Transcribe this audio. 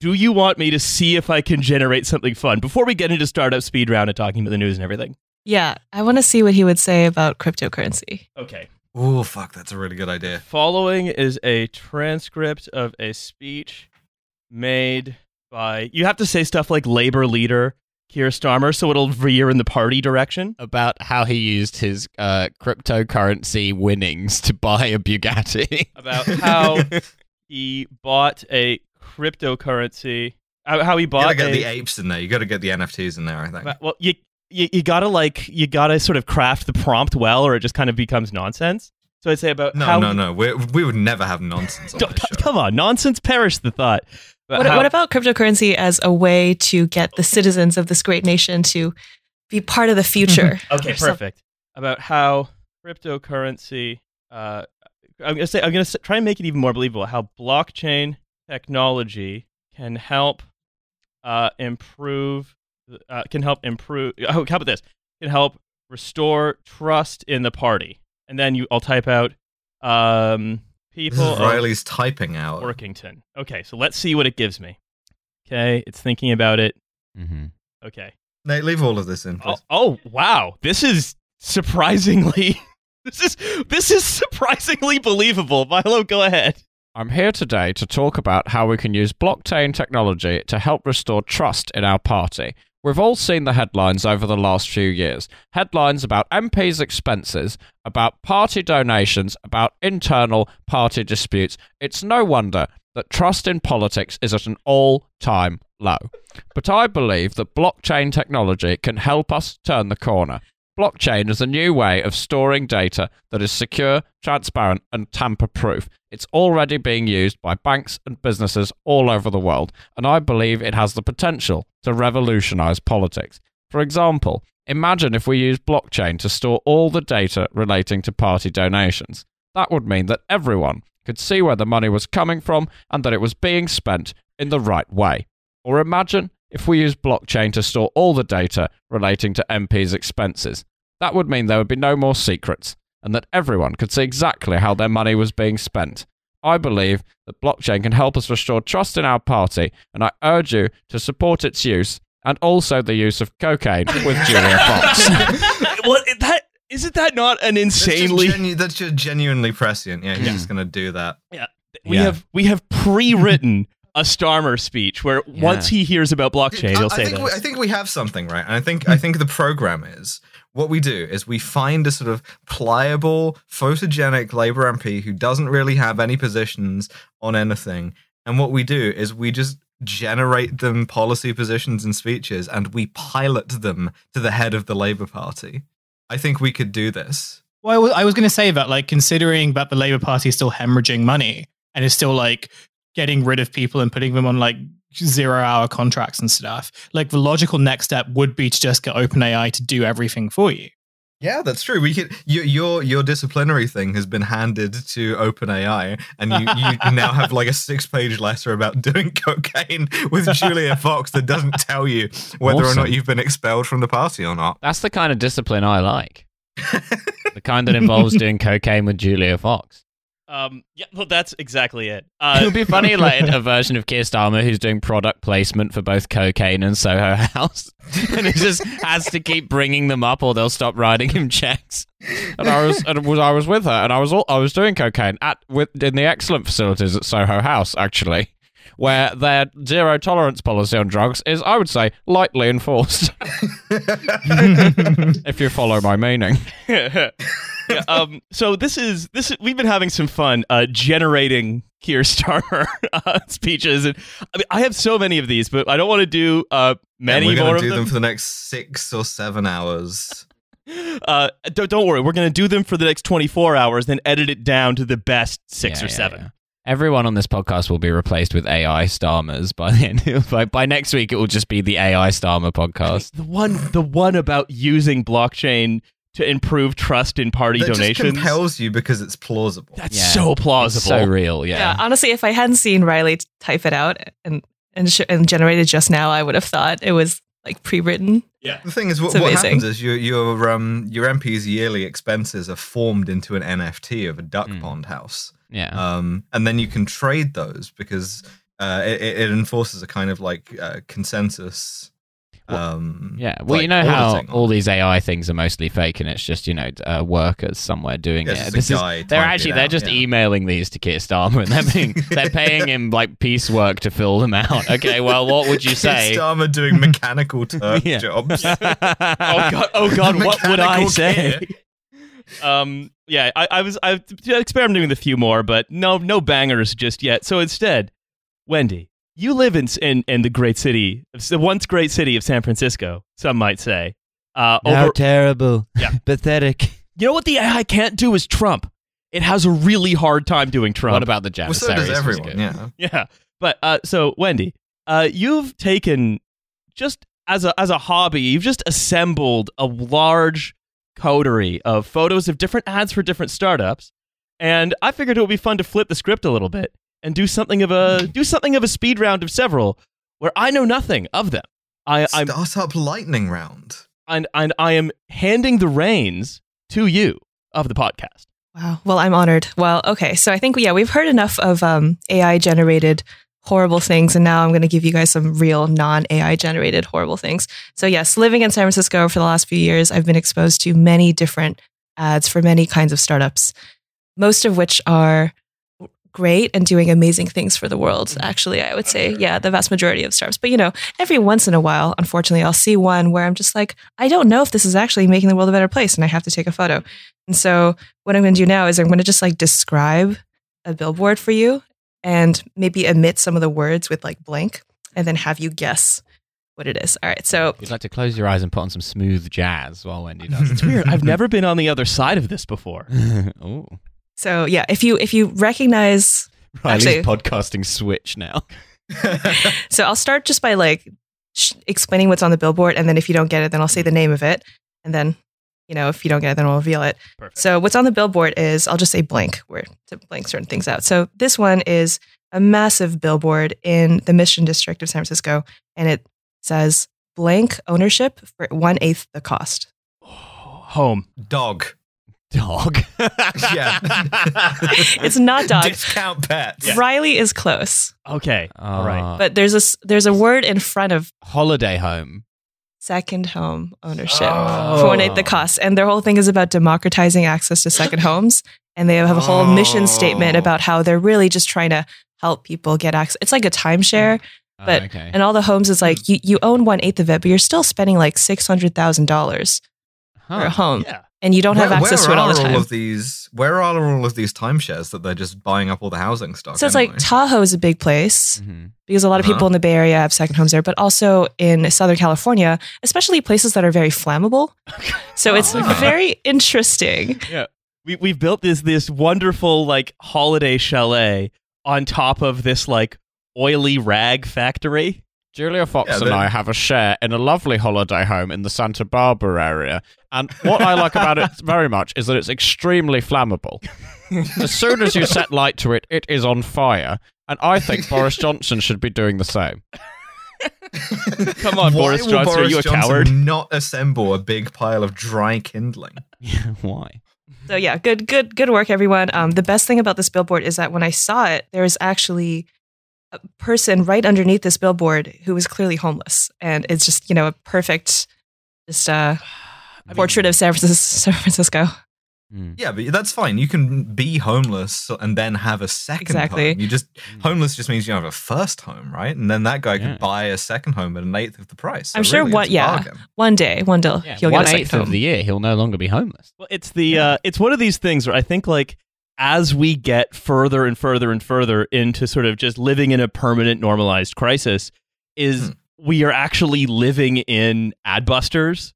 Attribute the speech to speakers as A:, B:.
A: do you want me to see if I can generate something fun before we get into startup speed round and talking about the news and everything?
B: Yeah, I want to see what he would say about cryptocurrency.
A: Okay.
C: Oh fuck, that's a really good idea.
A: Following is a transcript of a speech made by. You have to say stuff like labor leader Keir Starmer, so it'll veer in the party direction.
D: About how he used his uh, cryptocurrency winnings to buy a Bugatti.
A: About how he bought a cryptocurrency. How how he
C: You
A: bought
C: gotta get
A: a,
C: the apes in there. You gotta get the NFTs in there. I think.
A: Well, you, you you gotta like you gotta sort of craft the prompt well, or it just kind of becomes nonsense. So I'd say about
C: No,
A: how
C: no, no. We we would never have nonsense on this show.
A: come on, nonsense perish the thought.
B: What,
A: how-
B: what about cryptocurrency as a way to get the citizens of this great nation to be part of the future?
A: Okay,
B: Or some-
A: perfect. About how cryptocurrency. Uh, I'm gonna say I'm gonna try and make it even more believable. How blockchain technology can help uh, improve. Uh, can help improve. Oh, how about this? Can help restore trust in the party. And then you, I'll type out um,
C: This
A: people.
C: is
A: of
C: Riley's typing out.
A: Workington. Okay, so let's see what it gives me. Okay, it's thinking about it.
D: mm-hmm.
A: Okay.
C: Nate, leave all of this in.
A: Oh, oh wow, this is surprisingly. This is this is surprisingly believable. Milo, go ahead.
D: I'm here today to talk about how we can use blockchain technology to help restore trust in our party. We've all seen the headlines over the last few years. Headlines about MPs' expenses, about party donations, about internal party disputes. It's no wonder that trust in politics is at an all time low. But I believe that blockchain technology can help us turn the corner. Blockchain is a new way of storing data that is secure, transparent, and tamper proof. It's already being used by banks and businesses all over the world, and I believe it has the potential to revolutionize politics. For example, imagine if we used blockchain to store all the data relating to party donations. That would mean that everyone could see where the money was coming from and that it was being spent in the right way. Or imagine if we use blockchain to store all the data relating to MPs' expenses. That would mean there would be no more secrets and that everyone could see exactly how their money was being spent. I believe that blockchain can help us restore trust in our party, and I urge you to support its use and also the use of cocaine with Julia Fox.
A: what that isn't that not an
C: That's just,
A: insanely?
C: genu- that's just genuinely prescient. Yeah, he's
D: Yeah.
C: just gonna do that.
A: Yeah, we
D: Yeah.
A: have we have pre-written a Starmer speech where
D: Yeah.
A: once he hears about blockchain,
C: I,
A: he'll
C: I
A: say
C: think
A: this.
C: we, I think we have something right, and I think hmm. I think the program is what we do is we find a sort of pliable, photogenic Labour MP who doesn't really have any positions on anything, and what we do is we just generate them policy positions and speeches, and we pilot them to the head of the Labour Party. I think we could do this.
E: Well, I was, I was going to say that, like, considering that the Labour Party is still hemorrhaging money and is still like getting rid of people and putting them on like zero hour contracts and stuff, like the logical next step would be to just get OpenAI to do everything for you.
C: Yeah, that's true. We could your your your disciplinary thing has been handed to OpenAI, and you, you now have like a six page letter about doing cocaine with Julia Fox that doesn't tell you whether or not you've been expelled from the party or not.
D: That's the kind of discipline I like. the kind that involves doing cocaine with Julia Fox.
A: Um, yeah, well, that's exactly it.
D: it
A: Uh,
D: would be funny, like a version of Keir Starmer who's doing product placement for both cocaine and Soho House, and he just has to keep bringing them up, or they'll stop writing him checks. And I was, and was I was with her, and I was, all, I was doing cocaine at with in the excellent facilities at Soho House, actually, where their zero tolerance policy on drugs is, I would say, lightly enforced. if you follow my meaning.
A: Yeah, um, so this is this. Is, we've been having some fun uh, generating Keir Starmer uh, speeches, and I mean, I have so many of these, but I don't want to do uh,
C: And
A: many
C: we're
A: more
C: gonna
A: of
C: do
A: them.
C: them for the next six or seven hours.
A: uh, don't, don't worry, we're going to do them for the next twenty four hours, then edit it down to the best six
D: Yeah,
A: or
D: yeah,
A: seven.
D: yeah. Everyone on this podcast will be replaced with AI Starmers by the end. By, by next week, it will just be the AI Starmer podcast.
A: The one, the one about using blockchain to improve trust in party
C: That just
A: donations.
C: compels you because it's plausible.
A: That's
D: Yeah.
A: so
D: It's
A: plausible.
D: so real,
B: Yeah.
D: yeah.
B: honestly, if I hadn't seen Riley type it out and and, sh- and generated just now, I would have thought it was like pre-written. Yeah.
C: The thing is, what, what happens is your your um your MP's yearly expenses are formed into an NFT of a duck
D: Mm.
C: pond house.
D: yeah.
C: um, and then you can trade those because uh, it, it it enforces a kind of like uh, consensus. Um,
D: Yeah, well,
C: like
D: you know how all these AI things are mostly fake, and it's just you know uh, workers somewhere doing
C: Yeah,
D: it.
C: it's just a
D: This is they're actually they're
C: out,
D: just
C: yeah.
D: emailing these to Keir Starmer, and they're being they're paying him like piecework to fill them out. Okay, well, what would you say?
C: Starmer doing mechanical Turk jobs.
A: oh god, oh god, what would I say? um, yeah, I, I was I experimenting with a few more, but no, no bangers just yet. So instead, Wendy, you live in in, in the great city, the once great city of San Francisco. Some might say. Uh, over,
F: terrible.
A: Yeah.
F: Pathetic.
A: you know what the AI can't do is Trump. It has a really hard time doing Trump.
D: What about the
C: Well, so does everyone. Yeah.
A: Yeah, but uh, so Wendy, uh, you've taken just as a as a hobby, you've just assembled a large coterie of photos of different ads for different startups, and I figured it would be fun to flip the script a little bit and do something of a do something of a speed round of several where I know nothing of them. I, I'm
C: Startup lightning round.
A: and, and I am handing the reins to you of the podcast.
B: Wow. Well, I'm honored. Well, okay. So I think, yeah, we've heard enough of um, AI generated horrible things. And now I'm going to give you guys some real non AI generated horrible things. So, yes, living in San Francisco for the last few years, I've been exposed to many different ads for many kinds of startups, most of which are great and doing amazing things for the world. Mm-hmm. Actually, I would say, yeah, the vast majority of startups. But, you know, every once in a while, unfortunately, I'll see one where I'm just like, I don't know if this is actually making the world a better place. And I have to take a photo. And so, what I'm going to do now is I'm going to just like describe a billboard for you and maybe omit some of the words with like blank and then have you guess what it is. All right. So,
D: You'd like to close your eyes and put on some smooth jazz while Wendy does
A: It's weird. I've never been on the other side of this before.
D: oh,
B: so yeah, if you if you recognize
D: Riley's
B: Actually-
D: podcasting switch now.
B: so I'll start just by like sh- explaining what's on the billboard and then if you don't get it then I'll say the name of it and then you know if you don't get it then I'll reveal it.
A: Perfect.
B: So what's on the billboard is I'll just say blank where to blank certain things out. So this one is a massive billboard in the Mission District of San Francisco, and it says blank ownership for one eighth the cost.
A: Home.
C: Dog.
D: Dog.
C: Yeah.
B: It's not dog.
C: Discount pets.
B: Riley is close,
A: Okay. All right.
D: Uh,
B: but there's a s- there's a word in front of
D: holiday home.
B: second home ownership
A: Oh.
B: for one eighth the cost, and their whole thing is about democratizing access to second homes, and they have a whole mission statement
C: Oh.
B: about how they're really just trying to help people get access. It's like a timeshare.
D: Oh,
B: But-
D: okay.
B: And all the homes is like you, you own one eighth of it, but you're still spending like six hundred thousand dollars for a home,
A: Yeah.
B: And you don't have
C: Where-
B: access to it all the
C: are
B: time.
C: All of these, where are all of these timeshares that they're just buying up all the housing stock?
B: so it's like? Tahoe is a big place
D: Mhm.
B: because a lot of
C: Uh-huh.
B: people in the Bay Area have second homes there, but also in Southern California, especially places that are very flammable. So it's very interesting.
A: Yeah, we we've built this this wonderful like holiday chalet on top of this like oily rag factory.
D: Julia Fox
C: Yeah,
D: and I have a share in a lovely holiday home in the Santa Barbara area. And what I like about it very much is that it's extremely flammable. as soon as you set light to it, it is on fire. And I think Boris Johnson should be doing the same.
A: Come on,
C: Why
A: Boris
C: will
A: Johnson,
C: Boris
A: are you a
C: Johnson
A: coward?
C: Not assemble a big pile of dry kindling.
D: Why?
B: So yeah, good, good, good work, everyone. Um, the best thing about this billboard is that when I saw it, there was actually a person right underneath this billboard who was clearly homeless, and it's just you know a perfect, just uh,
A: I mean-
B: portrait of San Francisco. San Francisco.
D: Hmm.
C: Yeah, but that's fine. You can be homeless and then have a second
B: Exactly.
C: home. You just homeless just means you have a first home, right? And then that guy
D: Yeah.
C: could buy a second home at an eighth of the price. So
B: I'm sure
C: really,
B: what-
C: it's a
B: yeah.
C: bargain.
B: One day, one day,
D: Yeah,
B: he'll
D: one
B: get a
D: eighth
B: second
D: of
B: home.
D: the year, he'll no longer be homeless.
A: Well, it's the uh, it's one of these things where I think like as we get further and further and further into sort of just living in a permanent normalized crisis, is
C: Hmm.
A: we are actually living in adbusters